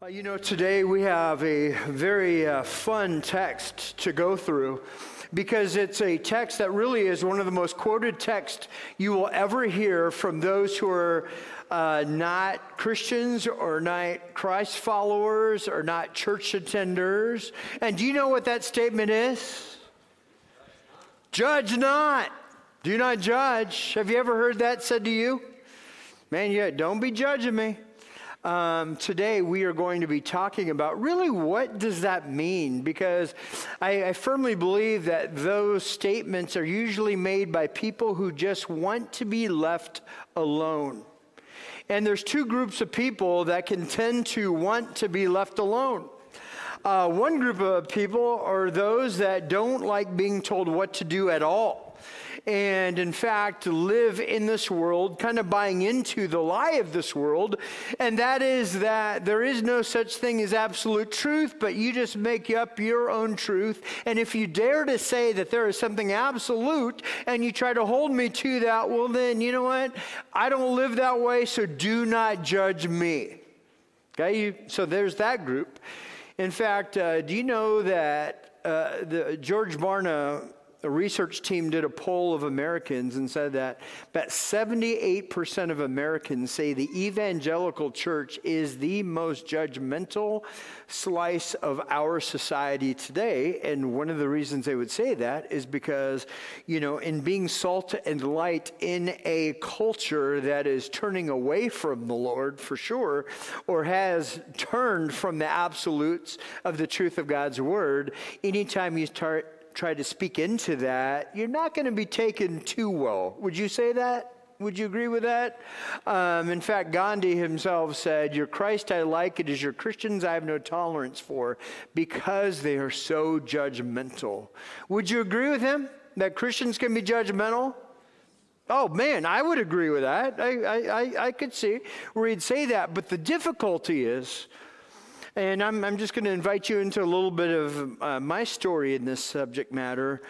Uh, you know, today we have a very uh, fun text to go through because it's a text that really is one of the most quoted texts you will ever hear from those who are uh, not Christians or not Christ followers or not church attenders. And do you know what that statement is? Judge not. Do not judge. Have you ever heard that said to you? Man, yeah, don't be judging me. Um, today we are going to be talking about really what does that mean because I, I firmly believe that those statements are usually made by people who just want to be left alone. And there's two groups of people that can tend to want to be left alone. Uh, one group of people are those that don't like being told what to do at all and in fact live in this world, kind of buying into the lie of this world, and that is that there is no such thing as absolute truth, but you just make up your own truth. And if you dare to say that there is something absolute and you try to hold me to that, well, then you know what? I don't live that way, so do not judge me. Okay, so there's that group. In fact, uh, do you know that uh, the, George Barna a research team did a poll of Americans and said that about 78% of Americans say the evangelical church is the most judgmental slice of our society today. And one of the reasons they would say that is because, you know, in being salt and light in a culture that is turning away from the Lord for sure, or has turned from the absolutes of the truth of God's word, anytime you start try to speak into that, you're not going to be taken too well. Would you say that? Would you agree with that? Um, in fact, Gandhi himself said, Your Christ I like, it is your Christians I have no tolerance for because they are so judgmental. Would you agree with him that Christians can be judgmental? Oh man, I would agree with that. I, I, I, could see where he'd say that. But the difficulty is and I'm, I'm just going to invite you into a little bit of uh, my story in this subject matter.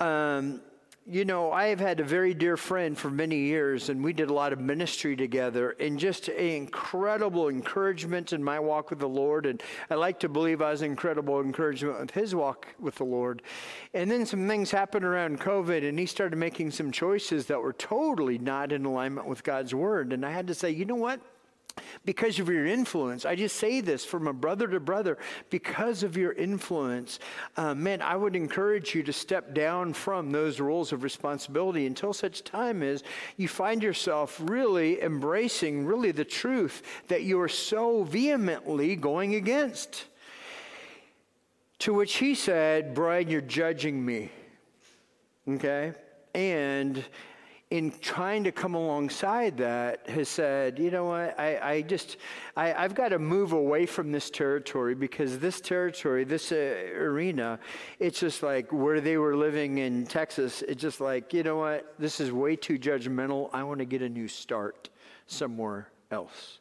Um, you know, I have had a very dear friend for many years, and we did a lot of ministry together, and just incredible encouragement in my walk with the Lord. And I like to believe I was incredible encouragement with his walk with the Lord. And then some things happened around COVID, and he started making some choices that were totally not in alignment with God's word. And I had to say, you know what? Because of your influence. I just say this from a brother to brother because of your influence. Uh, man, I would encourage you to step down from those roles of responsibility until such time as you find yourself really embracing really the truth that you are so vehemently going against. To which he said, Brian, you're judging me. Okay? And in trying to come alongside that has said, you know what, I, I just, I, have got to move away from this territory because this territory, this uh, arena, it's just like where they were living in Texas, it's just like, you know what, this is way too judgmental. I want to get a new start somewhere else.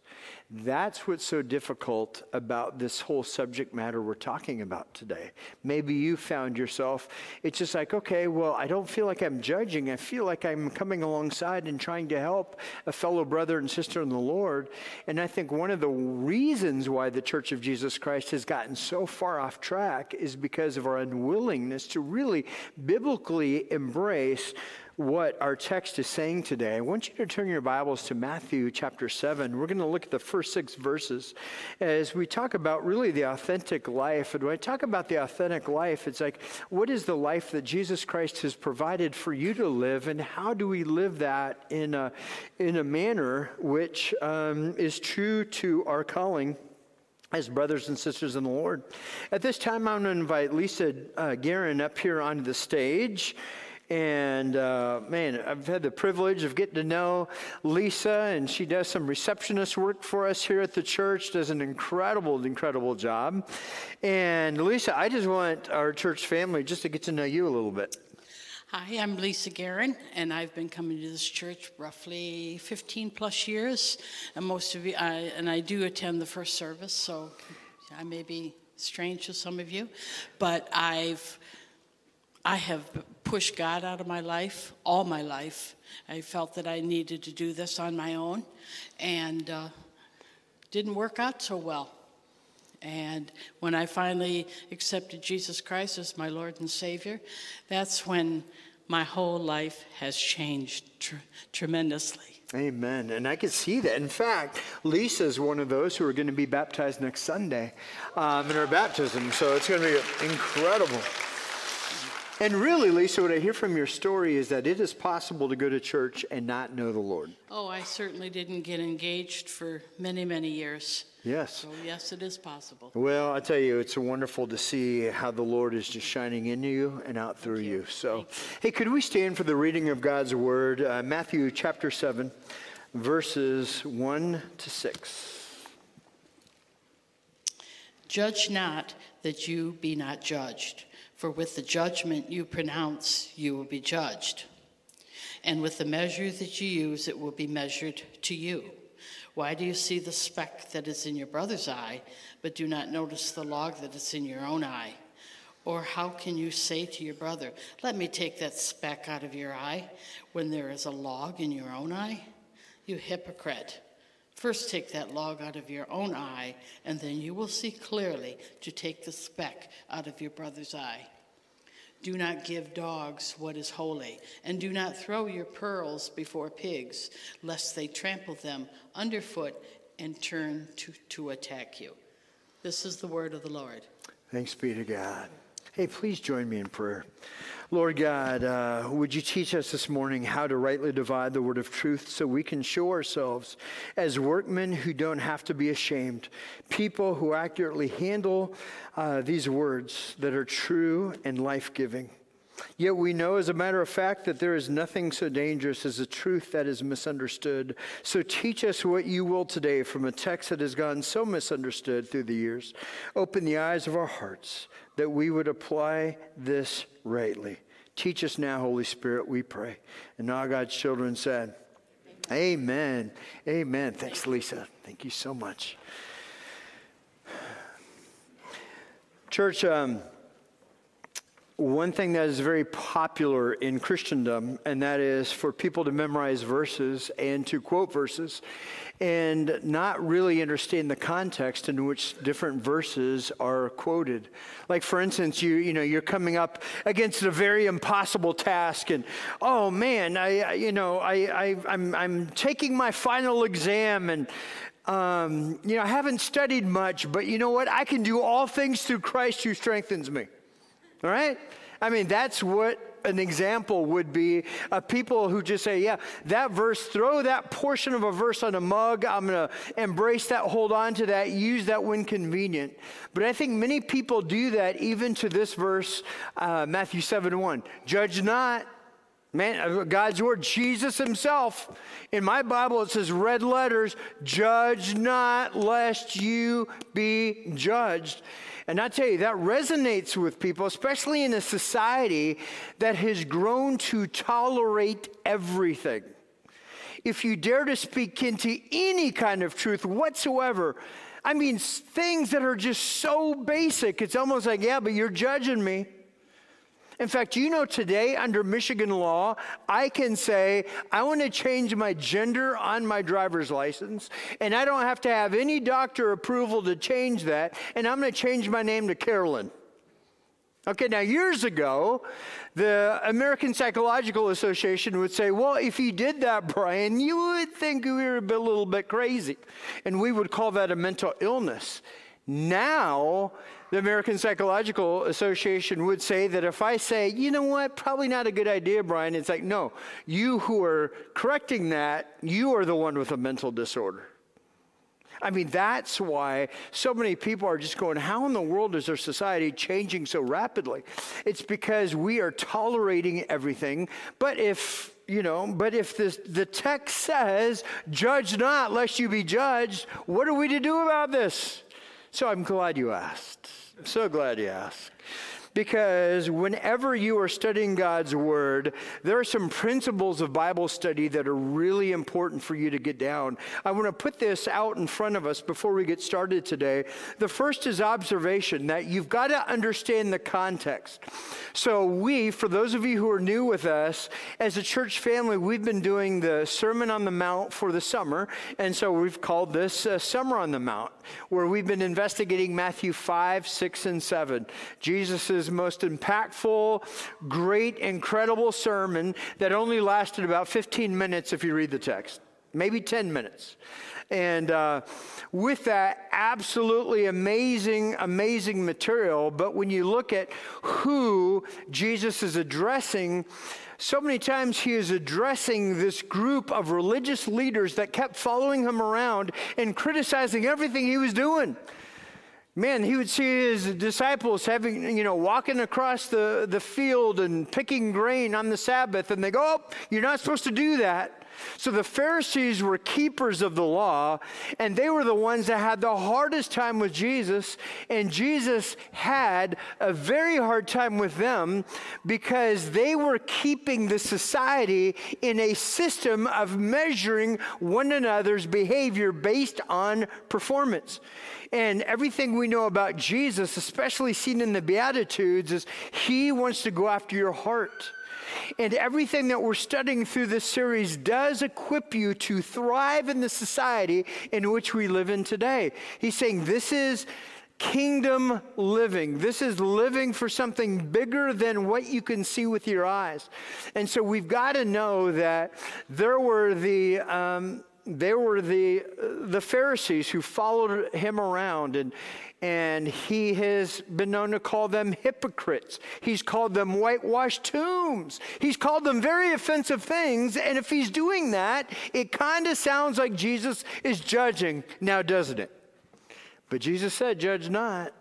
That's what's so difficult about this whole subject matter we're talking about today. Maybe you found yourself, it's just like, okay, well, I don't feel like I'm judging. I feel like I'm coming alongside and trying to help a fellow brother and sister in the Lord. And I think one of the reasons why the Church of Jesus Christ has gotten so far off track is because of our unwillingness to really biblically embrace what our text is saying today, I want you to turn your Bibles to Matthew chapter 7. We're going to look at the first six verses as we talk about really the authentic life. And when I talk about the authentic life, it's like, what is the life that Jesus Christ has provided for you to live, and how do we live that in a, in a manner which um, is true to our calling? as brothers and sisters in the Lord. At this time, I'm going to invite Lisa uh, Guerin up here onto the stage. And uh, man, I've had the privilege of getting to know Lisa, and she does some receptionist work for us here at the church, does an incredible, incredible job. And Lisa, I just want our church family just to get to know you a little bit. Hi, I'm Lisa Guerin, and I've been coming to this church roughly 15 plus years. And most of you, I, and I do attend the first service, so I may be strange to some of you, but I've I have pushed God out of my life all my life. I felt that I needed to do this on my own, and uh, didn't work out so well. And when I finally accepted Jesus Christ as my Lord and Savior, that's when my whole life has changed tr- tremendously. Amen. And I can see that. In fact, Lisa is one of those who are going to be baptized next Sunday um, in her baptism. So it's going to be incredible. And really, Lisa, what I hear from your story is that it is possible to go to church and not know the Lord. Oh, I certainly didn't get engaged for many, many years. Yes. So, yes, it is possible. Well, I tell you, it's wonderful to see how the Lord is just shining in you and out through you. you. So, you. hey, could we stand for the reading of God's word? Uh, Matthew chapter 7, verses 1 to 6. Judge not that you be not judged. For with the judgment you pronounce, you will be judged. And with the measure that you use, it will be measured to you. Why do you see the speck that is in your brother's eye, but do not notice the log that is in your own eye? Or how can you say to your brother, Let me take that speck out of your eye, when there is a log in your own eye? You hypocrite. First, take that log out of your own eye, and then you will see clearly to take the speck out of your brother's eye. Do not give dogs what is holy, and do not throw your pearls before pigs, lest they trample them underfoot and turn to, to attack you. This is the word of the Lord. Thanks be to God. Hey, please join me in prayer. Lord God, uh, would you teach us this morning how to rightly divide the word of truth so we can show ourselves as workmen who don't have to be ashamed, people who accurately handle uh, these words that are true and life giving. Yet we know, as a matter of fact, that there is nothing so dangerous as a truth that is misunderstood. So teach us what you will today from a text that has gone so misunderstood through the years. Open the eyes of our hearts that we would apply this rightly. Teach us now, Holy Spirit, we pray. And all God's children said, Amen. Amen. Thanks, Lisa. Thank you so much. Church, um, one thing that is very popular in Christendom, and that is for people to memorize verses and to quote verses and not really understand the context in which different verses are quoted. Like for instance, you you know you're coming up against a very impossible task, and oh man, I, I you know I, I I'm I'm taking my final exam, and um, you know I haven't studied much, but you know what? I can do all things through Christ who strengthens me. All right? I mean, that's what an example would be of people who just say, yeah, that verse, throw that portion of a verse on a mug. I'm going to embrace that, hold on to that, use that when convenient. But I think many people do that even to this verse, uh, Matthew 7 1. Judge not. Man, uh, God's word, Jesus himself. In my Bible, it says red letters, judge not lest you be judged. And I tell you, that resonates with people, especially in a society that has grown to tolerate everything. If you dare to speak into any kind of truth whatsoever, I mean, things that are just so basic, it's almost like, yeah, but you're judging me. In fact, you know, today under Michigan law, I can say, I want to change my gender on my driver's license, and I don't have to have any doctor approval to change that, and I'm going to change my name to Carolyn. Okay, now years ago, the American Psychological Association would say, well, if you did that, Brian, you would think we were a, a little bit crazy. And we would call that a mental illness. Now, the American Psychological Association would say that if I say, you know what, probably not a good idea, Brian, it's like, no, you who are correcting that, you are the one with a mental disorder. I mean, that's why so many people are just going, How in the world is our society changing so rapidly? It's because we are tolerating everything. But if you know, but if the, the text says, judge not lest you be judged, what are we to do about this? So I'm glad you asked. So glad you asked. Because whenever you are studying God's Word, there are some principles of Bible study that are really important for you to get down. I want to put this out in front of us before we get started today. The first is observation that you've got to understand the context. So, we, for those of you who are new with us, as a church family, we've been doing the Sermon on the Mount for the summer, and so we've called this uh, Summer on the Mount, where we've been investigating Matthew 5, 6, and 7. Jesus' most impactful, great, incredible sermon that only lasted about 15 minutes if you read the text, maybe 10 minutes. And uh, with that, absolutely amazing, amazing material. But when you look at who Jesus is addressing, so many times he is addressing this group of religious leaders that kept following him around and criticizing everything he was doing. Man, he would see his disciples having, you know, walking across the, the field and picking grain on the Sabbath, and they go, Oh, you're not supposed to do that. So the Pharisees were keepers of the law, and they were the ones that had the hardest time with Jesus. And Jesus had a very hard time with them because they were keeping the society in a system of measuring one another's behavior based on performance. And everything we know about Jesus, especially seen in the Beatitudes, is he wants to go after your heart. And everything that we're studying through this series does equip you to thrive in the society in which we live in today. He's saying this is kingdom living. This is living for something bigger than what you can see with your eyes. And so we've got to know that there were the. Um, they were the, the Pharisees who followed him around, and, and he has been known to call them hypocrites. He's called them whitewashed tombs. He's called them very offensive things. And if he's doing that, it kind of sounds like Jesus is judging, now doesn't it? But Jesus said, Judge not.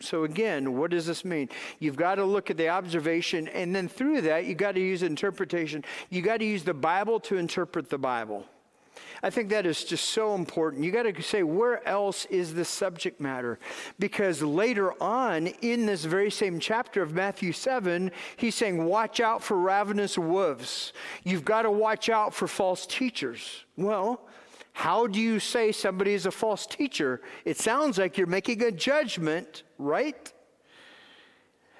So, again, what does this mean? You've got to look at the observation, and then through that, you've got to use interpretation. You've got to use the Bible to interpret the Bible. I think that is just so important. You got to say, where else is the subject matter? Because later on in this very same chapter of Matthew 7, he's saying, watch out for ravenous wolves. You've got to watch out for false teachers. Well, how do you say somebody is a false teacher? It sounds like you're making a judgment, right?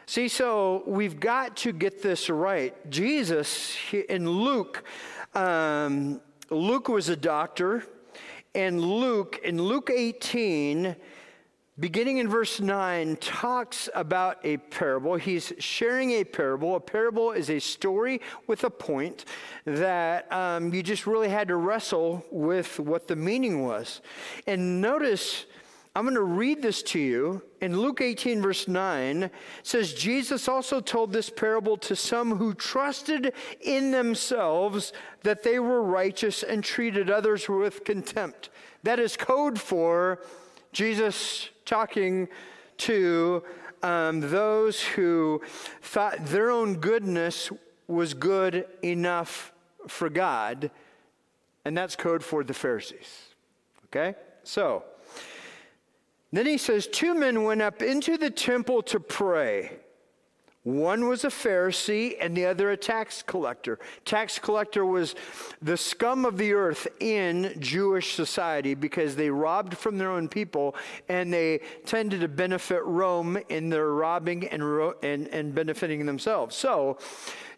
See, so we've got to get this right. Jesus in Luke, um, Luke was a doctor, and Luke, in Luke 18, beginning in verse 9, talks about a parable. He's sharing a parable. A parable is a story with a point that um, you just really had to wrestle with what the meaning was. And notice I'm going to read this to you. In Luke 18, verse 9, says, Jesus also told this parable to some who trusted in themselves that they were righteous and treated others with contempt. That is code for Jesus talking to um, those who thought their own goodness was good enough for God, and that's code for the Pharisees. Okay? So, then he says, Two men went up into the temple to pray. One was a Pharisee and the other a tax collector. Tax collector was the scum of the earth in Jewish society because they robbed from their own people and they tended to benefit Rome in their robbing and, and, and benefiting themselves. So,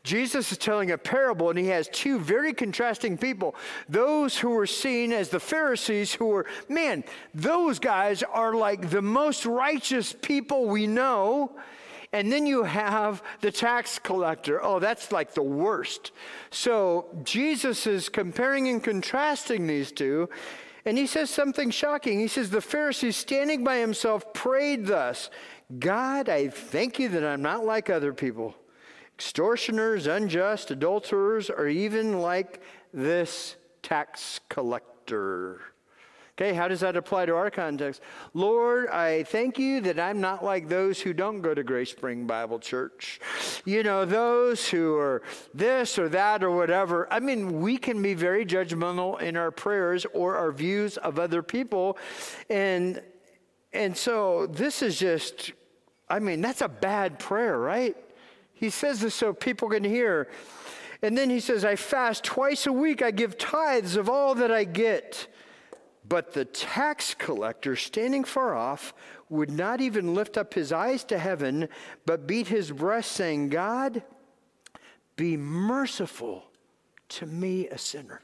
Jesus is telling a parable, and he has two very contrasting people. Those who were seen as the Pharisees, who were, man, those guys are like the most righteous people we know. And then you have the tax collector. Oh, that's like the worst. So Jesus is comparing and contrasting these two. And he says something shocking. He says, The Pharisee, standing by himself, prayed thus God, I thank you that I'm not like other people extortioners, unjust, adulterers, or even like this tax collector. Okay, how does that apply to our context? Lord, I thank you that I'm not like those who don't go to Grace Spring Bible Church. You know, those who are this or that or whatever. I mean, we can be very judgmental in our prayers or our views of other people. And and so this is just I mean, that's a bad prayer, right? He says this so people can hear. And then he says, I fast twice a week, I give tithes of all that I get. But the tax collector, standing far off, would not even lift up his eyes to heaven, but beat his breast, saying, God, be merciful to me, a sinner.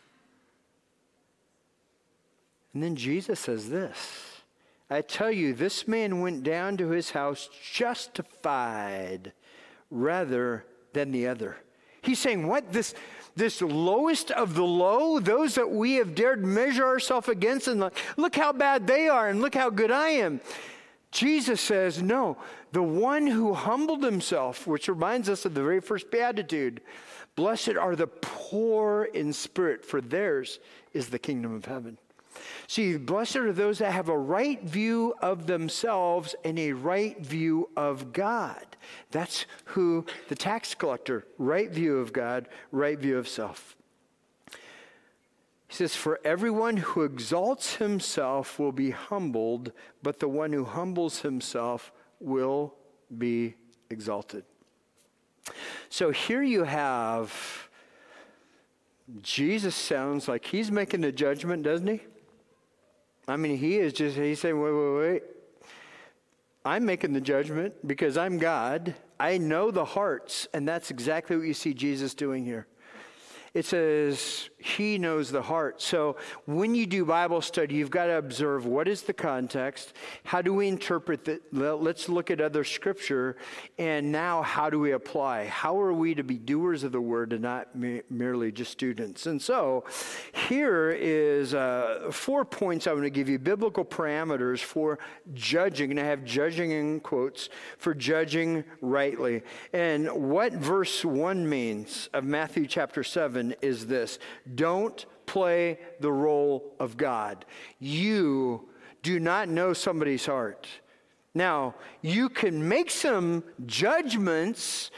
And then Jesus says this I tell you, this man went down to his house justified rather than the other. He's saying, What? This, this lowest of the low, those that we have dared measure ourselves against, and look, how bad they are, and look how good I am. Jesus says, No, the one who humbled himself, which reminds us of the very first beatitude blessed are the poor in spirit, for theirs is the kingdom of heaven. See, blessed are those that have a right view of themselves and a right view of God. That's who the tax collector, right view of God, right view of self. He says, For everyone who exalts himself will be humbled, but the one who humbles himself will be exalted. So here you have Jesus sounds like he's making a judgment, doesn't he? I mean, he is just, he's saying, wait, wait, wait. I'm making the judgment because I'm God. I know the hearts, and that's exactly what you see Jesus doing here it says he knows the heart. So when you do Bible study, you've got to observe what is the context, how do we interpret that? Let's look at other scripture, and now how do we apply? How are we to be doers of the word and not merely just students? And so here is uh, four points I want to give you biblical parameters for judging, and I have judging in quotes for judging rightly. And what verse 1 means of Matthew chapter 7 is this don't play the role of God. You do not know somebody's heart. Now, you can make some judgments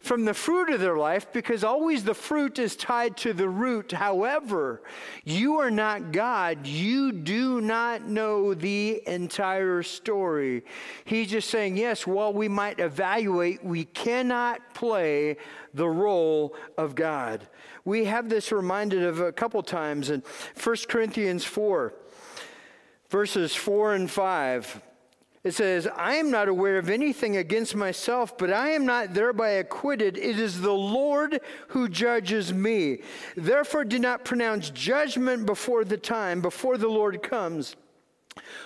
from the fruit of their life because always the fruit is tied to the root. However, you are not God. You do not know the entire story. He's just saying, yes, while we might evaluate, we cannot play the role of God. We have this reminded of a couple times in 1 Corinthians 4, verses 4 and 5. It says, I am not aware of anything against myself, but I am not thereby acquitted. It is the Lord who judges me. Therefore, do not pronounce judgment before the time, before the Lord comes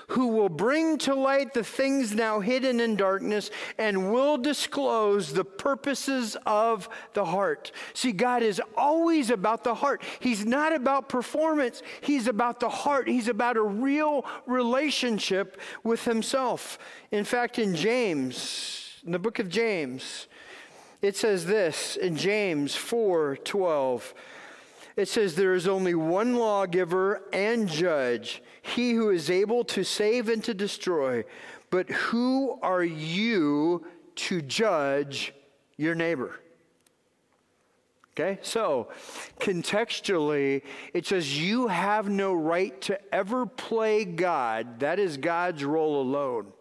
who will bring to light the things now hidden in darkness and will disclose the purposes of the heart. See, God is always about the heart. He's not about performance, He's about the heart. He's about a real relationship with Himself. In fact, in James, in the book of James, it says this in James 4 12. It says, There is only one lawgiver and judge he who is able to save and to destroy. But who are you to judge your neighbor? Okay, so contextually, it says you have no right to ever play God. That is God's role alone.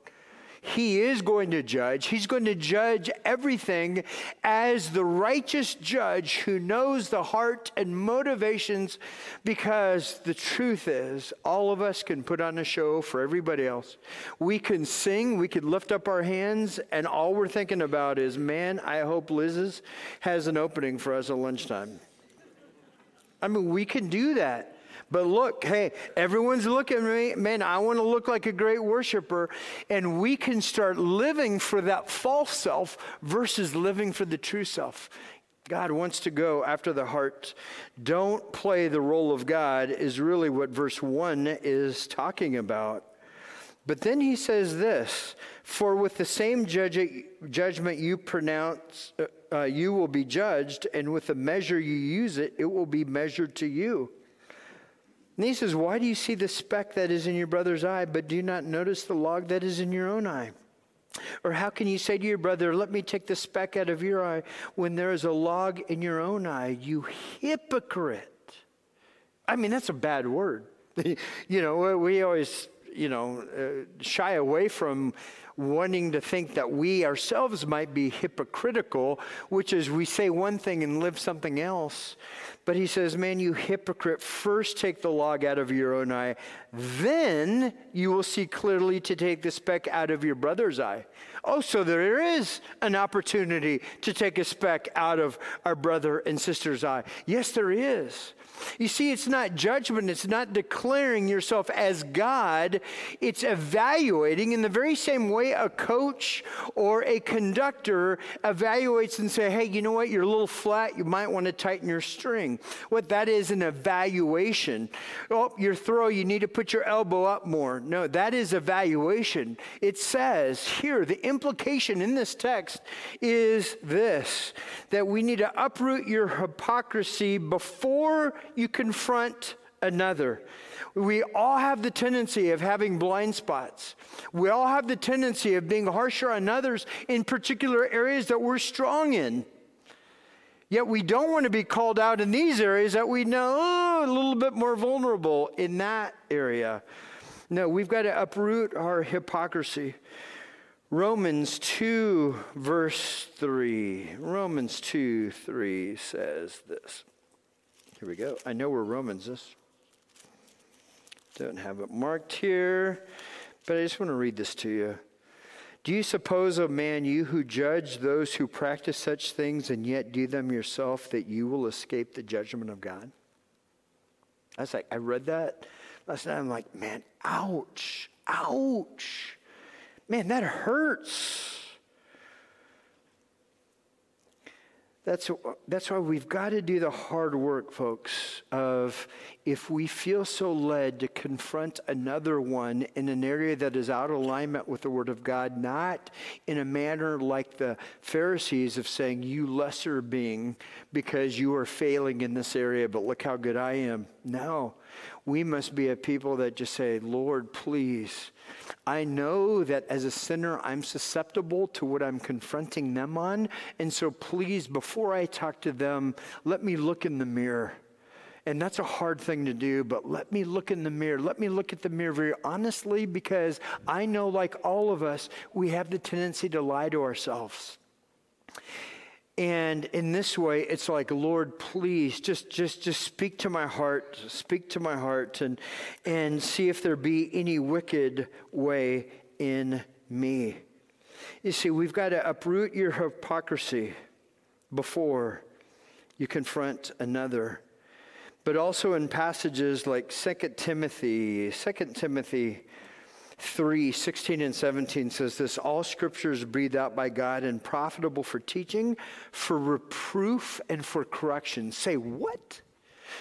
He is going to judge. He's going to judge everything as the righteous judge who knows the heart and motivations because the truth is, all of us can put on a show for everybody else. We can sing, we can lift up our hands, and all we're thinking about is, man, I hope Liz's has an opening for us at lunchtime. I mean, we can do that. But look, hey, everyone's looking at me. Man, I want to look like a great worshiper. And we can start living for that false self versus living for the true self. God wants to go after the heart. Don't play the role of God, is really what verse 1 is talking about. But then he says this For with the same judge, judgment you pronounce, uh, uh, you will be judged, and with the measure you use it, it will be measured to you. And he says, Why do you see the speck that is in your brother's eye, but do not notice the log that is in your own eye? Or how can you say to your brother, Let me take the speck out of your eye, when there is a log in your own eye? You hypocrite. I mean, that's a bad word. you know, we always, you know, uh, shy away from wanting to think that we ourselves might be hypocritical, which is we say one thing and live something else. But he says, Man, you hypocrite, first take the log out of your own eye, then you will see clearly to take the speck out of your brother's eye. Oh, so there is an opportunity to take a speck out of our brother and sister's eye. Yes, there is. You see, it's not judgment, it's not declaring yourself as God, it's evaluating in the very same way a coach or a conductor evaluates and say, hey, you know what, you're a little flat, you might want to tighten your string. What that is an evaluation. Oh, your throw, you need to put your elbow up more. No, that is evaluation. It says here, the implication in this text is this that we need to uproot your hypocrisy before you confront another. We all have the tendency of having blind spots. We all have the tendency of being harsher on others in particular areas that we're strong in. Yet we don't want to be called out in these areas that we know oh, a little bit more vulnerable in that area. No, we've got to uproot our hypocrisy. Romans 2, verse 3. Romans 2, 3 says this. Here we go. I know where Romans is. Don't have it marked here, but I just want to read this to you. Do you suppose, O man, you who judge those who practice such things and yet do them yourself, that you will escape the judgment of God? I was like, I read that last night. I'm like, man, ouch, ouch. Man, that hurts. That's, that's why we've got to do the hard work, folks, of if we feel so led to confront another one in an area that is out of alignment with the Word of God, not in a manner like the Pharisees of saying, You lesser being, because you are failing in this area, but look how good I am. No, we must be a people that just say, Lord, please I know that as a sinner, I'm susceptible to what I'm confronting them on. And so please, before I talk to them, let me look in the mirror. And that's a hard thing to do, but let me look in the mirror. Let me look at the mirror very honestly because I know, like all of us, we have the tendency to lie to ourselves. And in this way, it's like, Lord, please just, just, just speak to my heart, speak to my heart, and, and see if there be any wicked way in me. You see, we've got to uproot your hypocrisy before you confront another. But also in passages like 2 Timothy, 2 Timothy 3 16 and 17 says this All scripture is breathed out by God and profitable for teaching, for reproof, and for correction. Say, what?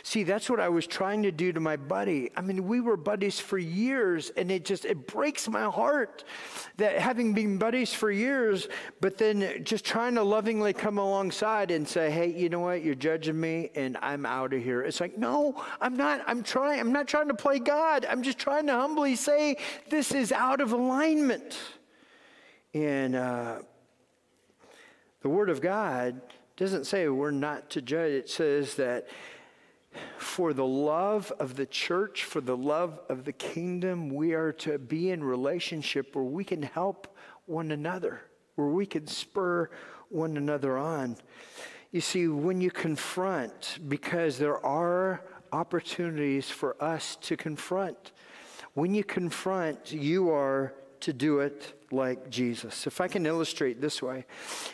See, that's what I was trying to do to my buddy. I mean, we were buddies for years, and it just it breaks my heart that having been buddies for years, but then just trying to lovingly come alongside and say, "Hey, you know what? You're judging me, and I'm out of here." It's like, no, I'm not. I'm trying. I'm not trying to play God. I'm just trying to humbly say this is out of alignment. And uh, the Word of God doesn't say we're not to judge. It says that for the love of the church, for the love of the kingdom, we are to be in relationship where we can help one another, where we can spur one another on. You see, when you confront, because there are opportunities for us to confront, when you confront, you are to do it like Jesus. If I can illustrate this way,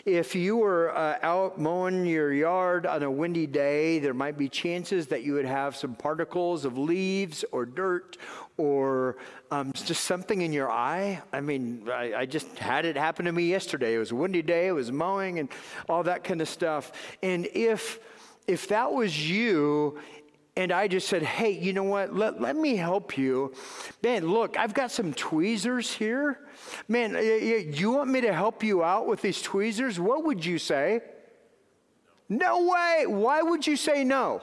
if you were uh, out mowing your yard on a windy day, there might be chances that you would have some particles of leaves or dirt or um, just something in your eye. I mean, I, I, just had it happen to me yesterday. It was a windy day, it was mowing and all that kind of stuff. And if if that was you and I just said, hey, you know what? Let, let me help you. Man, look, I've got some tweezers here. Man, you want me to help you out with these tweezers? What would you say? No way. Why would you say no?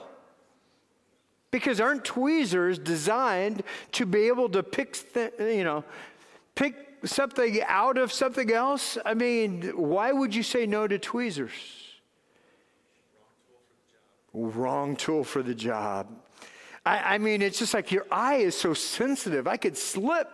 Because aren't tweezers designed to be able to pick, th- you know, pick something out of something else? I mean, why would you say no to tweezers? Wrong tool for the job. I, I mean, it's just like your eye is so sensitive. I could slip.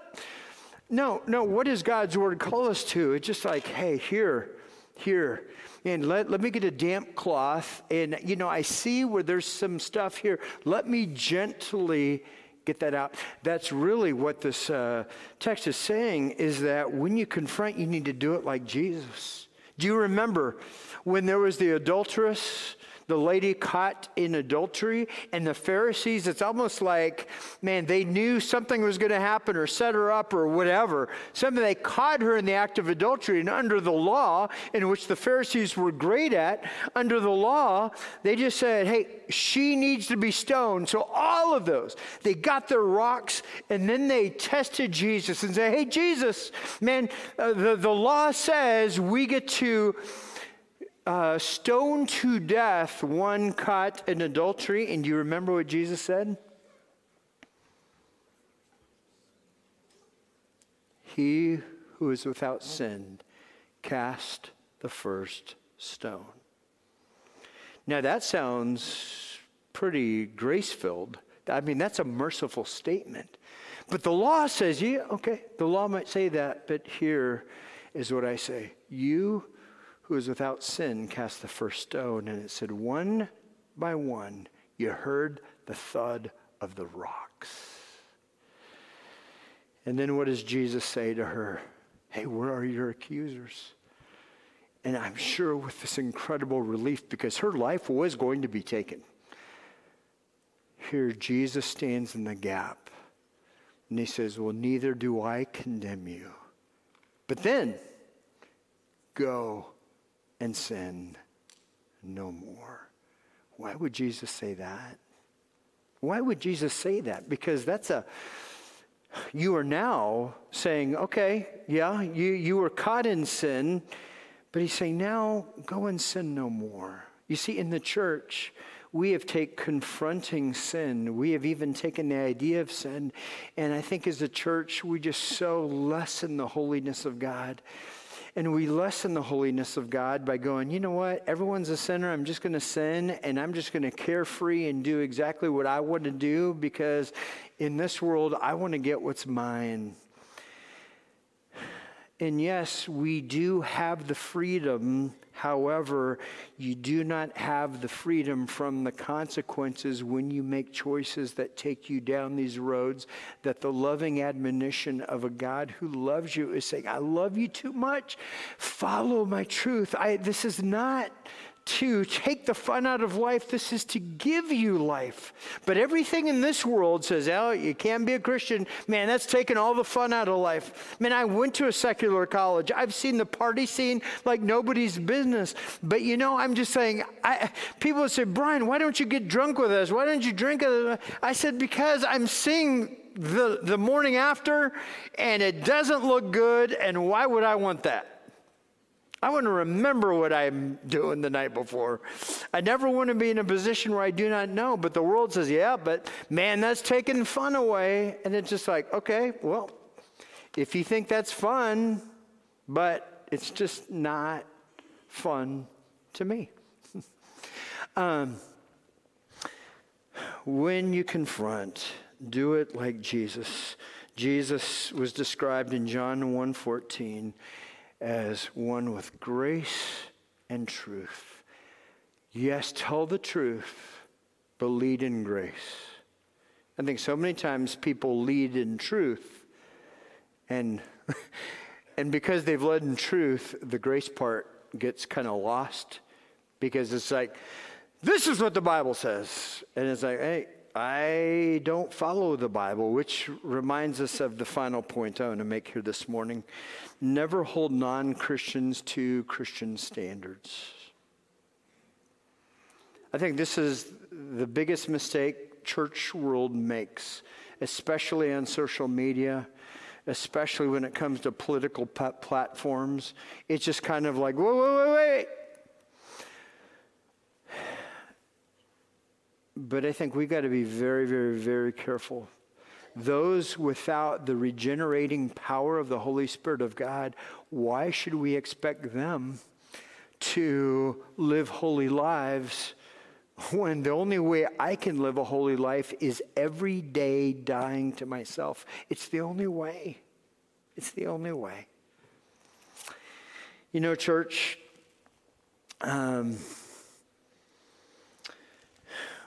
No, no, what does God's word call us to? It's just like, hey, here, here. And let, let me get a damp cloth. And, you know, I see where there's some stuff here. Let me gently get that out. That's really what this uh, text is saying is that when you confront, you need to do it like Jesus. Do you remember when there was the adulteress? The lady caught in adultery and the Pharisees, it's almost like, man, they knew something was going to happen or set her up or whatever. Something they caught her in the act of adultery. And under the law, in which the Pharisees were great at, under the law, they just said, hey, she needs to be stoned. So all of those, they got their rocks and then they tested Jesus and said, hey, Jesus, man, uh, the, the law says we get to uh, stoned to death one caught in adultery. And do you remember what Jesus said? He who is without sin cast the first stone. Now that sounds pretty grace filled. I mean, that's a merciful statement. But the law says, yeah, okay, the law might say that, but here is what I say. You who is without sin cast the first stone. And it said, one by one, you heard the thud of the rocks. And then what does Jesus say to her? Hey, where are your accusers? And I'm sure with this incredible relief because her life was going to be taken. Here, Jesus stands in the gap and he says, Well, neither do I condemn you. But then, go and sin no more. Why would Jesus say that? Why would Jesus say that? Because that's a, you are now saying, okay, yeah, you, you were caught in sin, but he's saying, now go and sin no more. You see, in the church, we have taken confronting sin. We have even taken the idea of sin. And I think as a church, we just so lessen the holiness of God. And we lessen the holiness of God by going, you know what? Everyone's a sinner. I'm just going to sin and I'm just going to carefree and do exactly what I want to do because in this world, I want to get what's mine. And yes, we do have the freedom However, you do not have the freedom from the consequences when you make choices that take you down these roads. That the loving admonition of a God who loves you is saying, I love you too much. Follow my truth. I, this is not to take the fun out of life. This is to give you life. But everything in this world says, oh, you can't be a Christian. Man, that's taking all the fun out of life. Man, I went to a secular college. I've seen the party scene like nobody's business. But you know, I'm just saying, I, people say, Brian, why don't you get drunk with us? Why don't you drink? I said, because I'm seeing the, the morning after and it doesn't look good. And why would I want that? I want to remember what I'm doing the night before. I never want to be in a position where I do not know, but the world says, yeah, but man, that's taking fun away. And it's just like, okay, well, if you think that's fun, but it's just not fun to me. um, when you confront, do it like Jesus. Jesus was described in John 1:14 as one with grace and truth. Yes, tell the truth, but lead in grace. I think so many times people lead in truth, and, and because they've led in truth, the grace part gets kind of lost because it's like, this is what the Bible says. And it's like, hey, I don't follow the Bible, which reminds us of the final point I want to make here this morning. Never hold non Christians to Christian standards. I think this is the biggest mistake church world makes, especially on social media, especially when it comes to political platforms. It's just kind of like, wait, wait, wait, wait. But I think we've got to be very, very, very careful. Those without the regenerating power of the Holy Spirit of God, why should we expect them to live holy lives when the only way I can live a holy life is every day dying to myself? It's the only way. It's the only way. You know, church, um,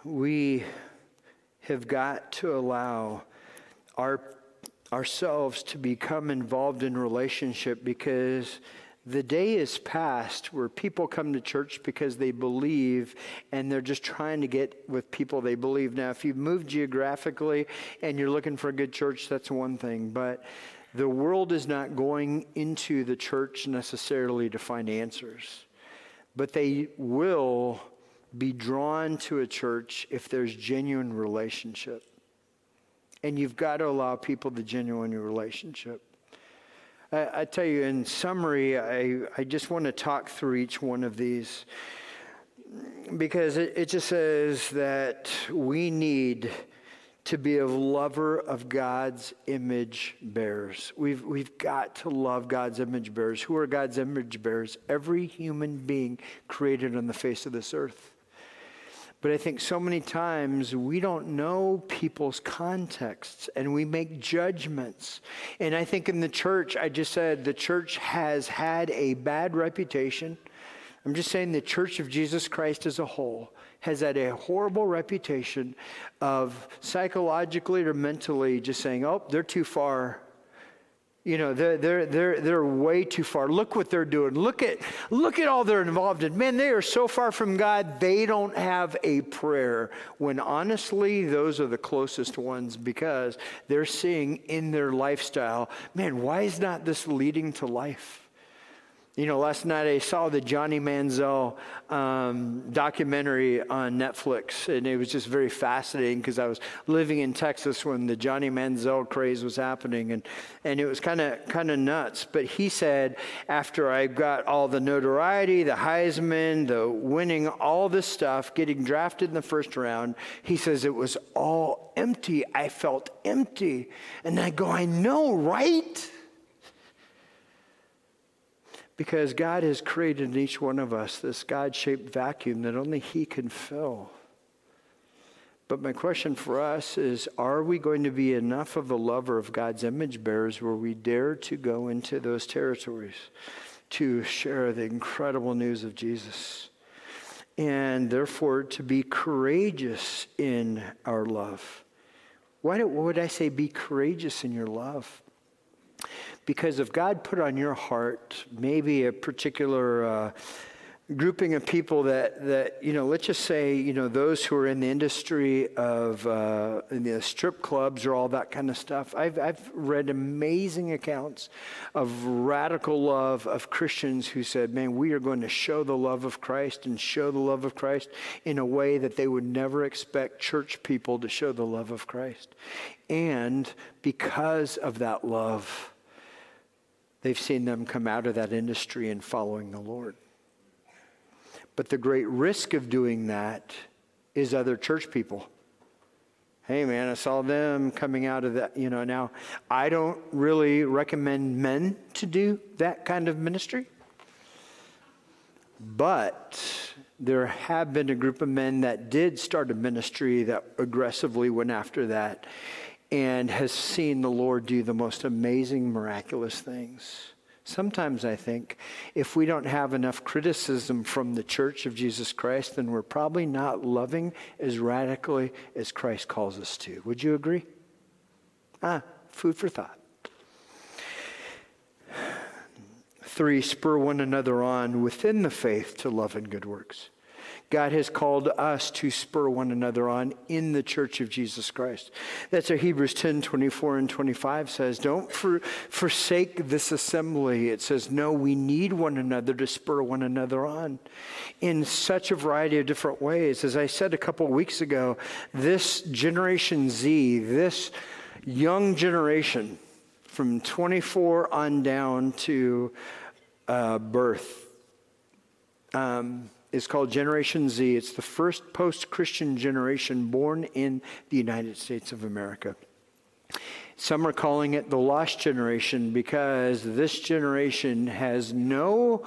we have got to allow our ourselves to become involved in relationship because the day is past where people come to church because they believe and they're just trying to get with people they believe. Now, if you've moved geographically and you're looking for a good church, that's one thing. But the world is not going into the church necessarily to find answers, but they will be drawn to a church if there's genuine relationship. And you've got to allow people the genuine relationship. I, I tell you, in summary, I, I just want to talk through each one of these because it, it just says that we need to be a lover of God's image bearers. We've, we've got to love God's image bearers. Who are God's image bearers? Every human being created on the face of this earth. But I think so many times we don't know people's contexts and we make judgments. And I think in the church, I just said the church has had a bad reputation. I'm just saying the church of Jesus Christ as a whole has had a horrible reputation of psychologically or mentally just saying, oh, they're too far. You know, they're, they're, they're, they're way too far. Look what they're doing. Look at, look at all they're involved in. Man, they are so far from God, they don't have a prayer. When honestly, those are the closest ones because they're seeing in their lifestyle, man, why is not this leading to life? You know, last night I saw the Johnny Manziel um, documentary on Netflix, and it was just very fascinating because I was living in Texas when the Johnny Manziel craze was happening, and, and it was kind of kind of nuts. But he said, after I got all the notoriety, the Heisman, the winning, all this stuff, getting drafted in the first round, he says it was all empty. I felt empty, and I go, I know, right? Because God has created in each one of us this God shaped vacuum that only He can fill. But my question for us is are we going to be enough of a lover of God's image bearers where we dare to go into those territories to share the incredible news of Jesus? And therefore, to be courageous in our love. Why would I say be courageous in your love? Because if God put on your heart maybe a particular uh, grouping of people that, that, you know, let's just say, you know, those who are in the industry of uh, in the strip clubs or all that kind of stuff. I've, I've read amazing accounts of radical love of Christians who said, man, we are going to show the love of Christ and show the love of Christ in a way that they would never expect church people to show the love of Christ. And because of that love, they've seen them come out of that industry and following the Lord. But the great risk of doing that is other church people. Hey, man, I saw them coming out of that. You know, now I don't really recommend men to do that kind of ministry. But there have been a group of men that did start a ministry that aggressively went after that and has seen the Lord do the most amazing, miraculous things. Sometimes I think if we don't have enough criticism from the church of Jesus Christ, then we're probably not loving as radically as Christ calls us to. Would you agree? Ah, food for thought. Three, spur one another on within the faith to love and good works. God has called us to spur one another on in the church of Jesus Christ. That's what Hebrews 10 24 and 25 says. Don't for, forsake this assembly. It says, no, we need one another to spur one another on in such a variety of different ways. As I said a couple weeks ago, this Generation Z, this young generation from 24 on down to uh, birth, um, is called Generation Z. It's the first post Christian generation born in the United States of America. Some are calling it the lost generation because this generation has no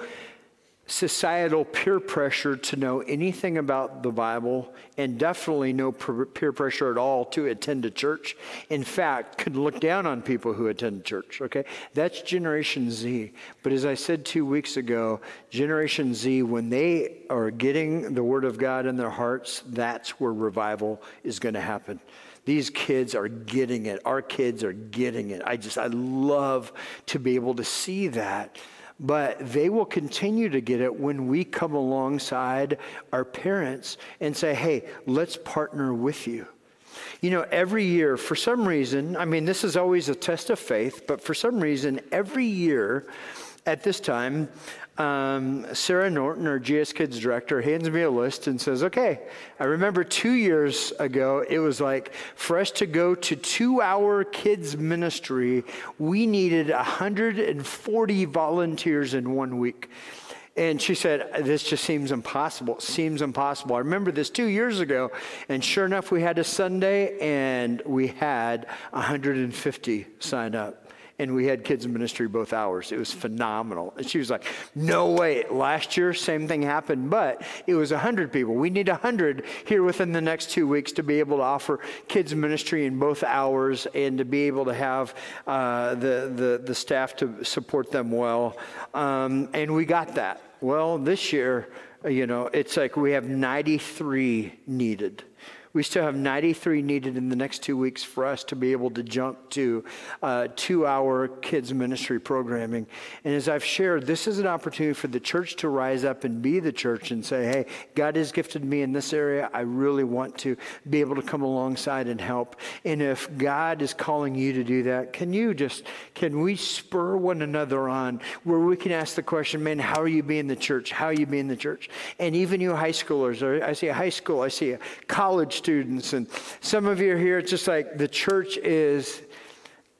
societal peer pressure to know anything about the Bible and definitely no peer pressure at all to attend a church. In fact, could look down on people who attend church, okay? That's Generation Z. But as I said two weeks ago, Generation Z, when they are getting the Word of God in their hearts, that's where revival is going to happen. These kids are getting it. Our kids are getting it. I just, I love to be able to see that but they will continue to get it when we come alongside our parents and say, hey, let's partner with you. You know, every year, for some reason, I mean, this is always a test of faith, but for some reason, every year at this time, um, Sarah Norton, our GS Kids director, hands me a list and says, Okay, I remember two years ago, it was like for us to go to two hour kids ministry, we needed 140 volunteers in one week. And she said, This just seems impossible. It seems impossible. I remember this two years ago, and sure enough, we had a Sunday and we had 150 sign up and we had kids ministry both hours. It was phenomenal. And she was like, no way. Last year, same thing happened, but it was 100 people. We need 100 here within the next two weeks to be able to offer kids ministry in both hours and to be able to have uh, the, the, the staff to support them well. Um, and we got that. Well, this year, you know, it's like we have 93 needed. We still have 93 needed in the next two weeks for us to be able to jump to uh, two hour kids' ministry programming. And as I've shared, this is an opportunity for the church to rise up and be the church and say, hey, God has gifted me in this area. I really want to be able to come alongside and help. And if God is calling you to do that, can you just, can we spur one another on where we can ask the question, man, how are you being the church? How are you being the church? And even you high schoolers, or I see a high school, I see a college students, and some of you are here. It's just like the church is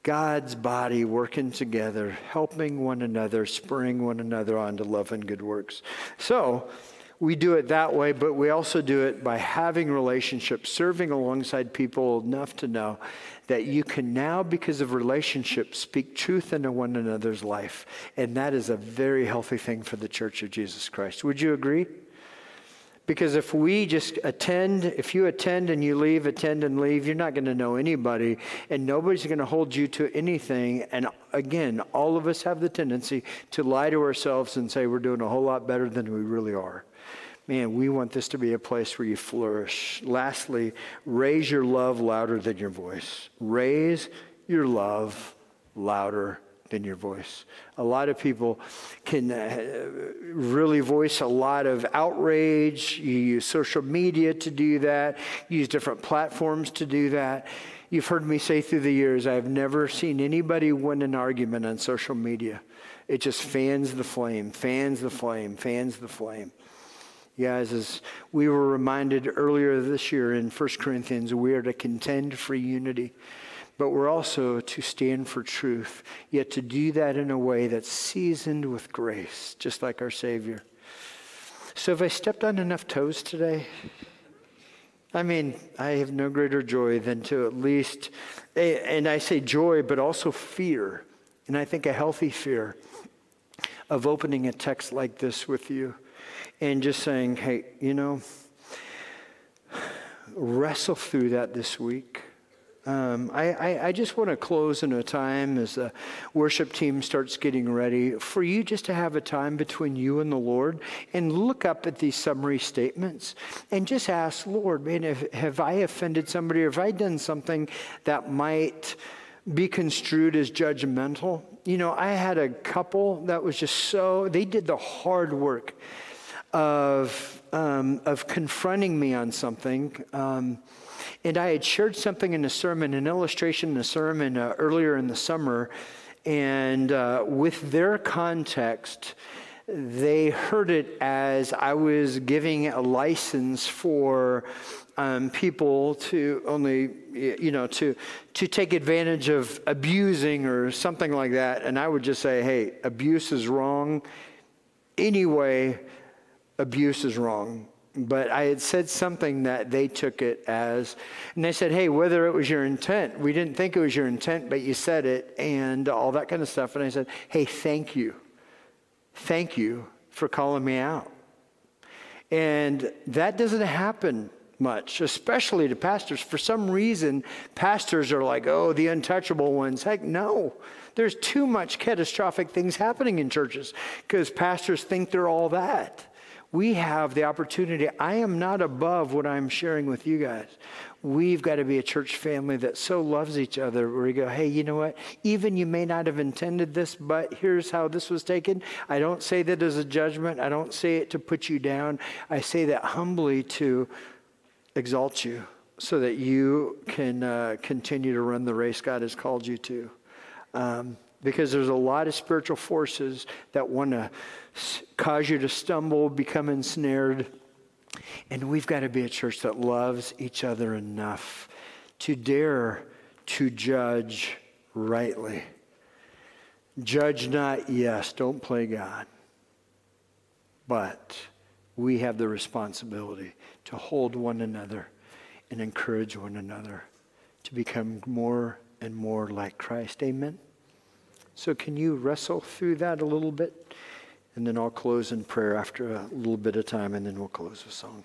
God's body working together, helping one another, spurring one another on to love and good works. So, we do it that way, but we also do it by having relationships, serving alongside people enough to know that you can now, because of relationships, speak truth into one another's life. And that is a very healthy thing for the Church of Jesus Christ. Would you agree? Because if we just attend, if you attend and you leave, attend and leave, you're not going to know anybody, and nobody's going to hold you to anything. And again, all of us have the tendency to lie to ourselves and say we're doing a whole lot better than we really are. Man, we want this to be a place where you flourish. Lastly, raise your love louder than your voice. Raise your love louder than your voice. A lot of people can uh, really voice a lot of outrage. You use social media to do that, you use different platforms to do that. You've heard me say through the years, I've never seen anybody win an argument on social media. It just fans the flame, fans the flame, fans the flame. guys, as we were reminded earlier this year in 1 Corinthians, we are to contend for unity but we're also to stand for truth, yet to do that in a way that's seasoned with grace, just like our Savior. So, have I stepped on enough toes today? I mean, I have no greater joy than to at least, and I say joy, but also fear, and I think a healthy fear of opening a text like this with you and just saying, hey, you know, wrestle through that this week. Um, I, I, I, just want to close in a time as the worship team starts getting ready for you just to have a time between you and the Lord and look up at these summary statements and just ask, Lord, man, if, have I offended somebody or have I done something that might be construed as judgmental? You know, I had a couple that was just so, they did the hard work of, um, of confronting me on something. Um, and I had shared something in a sermon, an illustration in a sermon uh, earlier in the summer. And uh, with their context, they heard it as I was giving a license for um, people to only, you know, to, to take advantage of abusing or something like that. And I would just say, hey, abuse is wrong. Anyway, abuse is wrong but I had said something that they took it as, and they said, hey, whether it was your intent, we didn't think it was your intent, but you said it, and all that kind of stuff. And I said, hey, thank you. Thank you for calling me out. And that doesn't happen much, especially to pastors. For some reason, pastors are like, oh, the untouchable ones. Heck, no. There's too much catastrophic things happening in churches because pastors think they're all that. We have the opportunity. I am not above what I'm sharing with you guys. We've got to be a church family that so loves each other where we go, hey, you know what? Even you may not have intended this, but here's how this was taken. I don't say that as a judgment. I don't say it to put you down. I say that humbly to exalt you so that you can uh, continue to run the race God has called you to. Um, because there's a lot of spiritual forces that want to cause you to stumble, become ensnared. And we've got to be a church that loves each other enough to dare to judge rightly. Judge not, yes, don't play God. But we have the responsibility to hold one another and encourage one another to become more and more like Christ. Amen. So, can you wrestle through that a little bit? And then I'll close in prayer after a little bit of time, and then we'll close with song.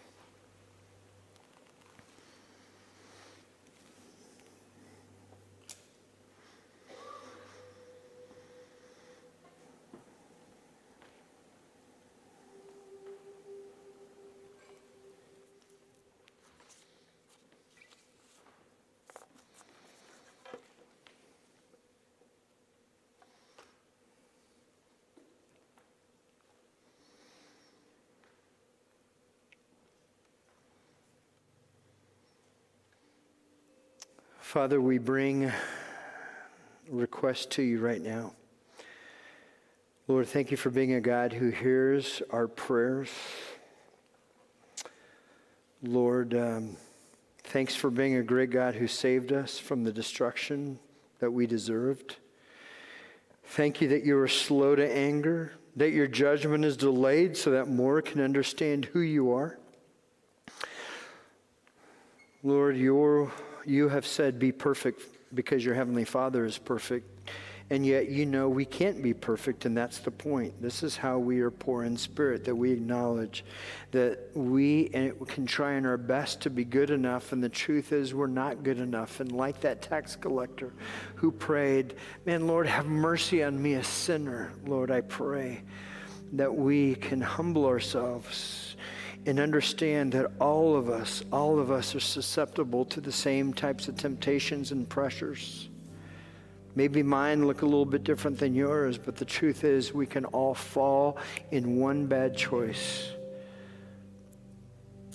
Father, we bring request to you right now. Lord, thank you for being a God who hears our prayers. Lord, um, thanks for being a great God who saved us from the destruction that we deserved. Thank you that you are slow to anger, that your judgment is delayed so that more can understand who you are. Lord, your you have said, Be perfect because your Heavenly Father is perfect. And yet, you know, we can't be perfect, and that's the point. This is how we are poor in spirit, that we acknowledge that we can try in our best to be good enough, and the truth is we're not good enough. And like that tax collector who prayed, Man, Lord, have mercy on me, a sinner. Lord, I pray that we can humble ourselves and understand that all of us, all of us are susceptible to the same types of temptations and pressures. Maybe mine look a little bit different than yours, but the truth is we can all fall in one bad choice.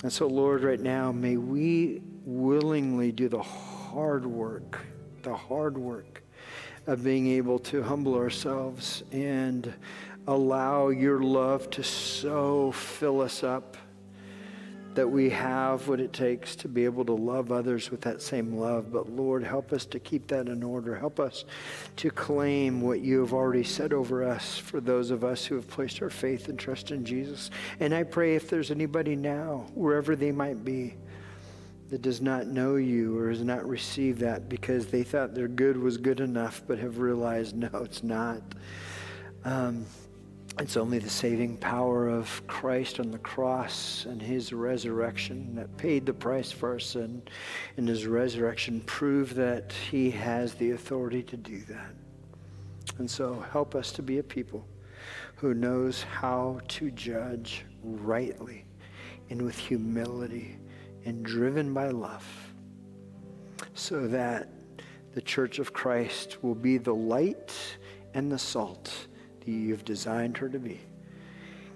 And so, Lord, right now, may we willingly do the hard work, the hard work of being able to humble ourselves and allow your love to so fill us up that we have what it takes to be able to love others with that same love. But Lord, help us to keep that in order. Help us to claim what you have already said over us for those of us who have placed our faith and trust in Jesus. And I pray if there's anybody now, wherever they might be, that does not know you or has not received that because they thought their good was good enough, but have realized, no, it's not. Um, it's only the saving power of Christ on the cross and his resurrection that paid the price for our sin. And his resurrection proved that he has the authority to do that. And so help us to be a people who knows how to judge rightly and with humility and driven by love so that the church of Christ will be the light and the salt you've designed her to be.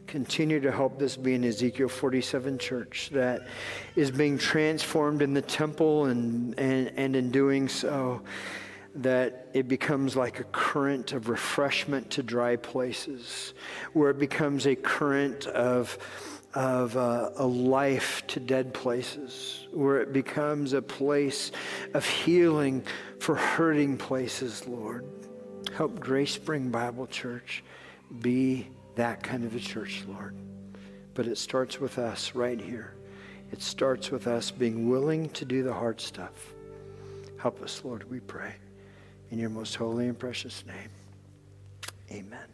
Continue to help this be an Ezekiel 47 church that is being transformed in the temple and, and, and in doing so, that it becomes like a current of refreshment to dry places, where it becomes a current of of uh, a life to dead places, where it becomes a place of healing for hurting places, Lord. Help Grace Spring Bible Church be that kind of a church, Lord. But it starts with us right here. It starts with us being willing to do the hard stuff. Help us, Lord, we pray. In your most holy and precious name. Amen.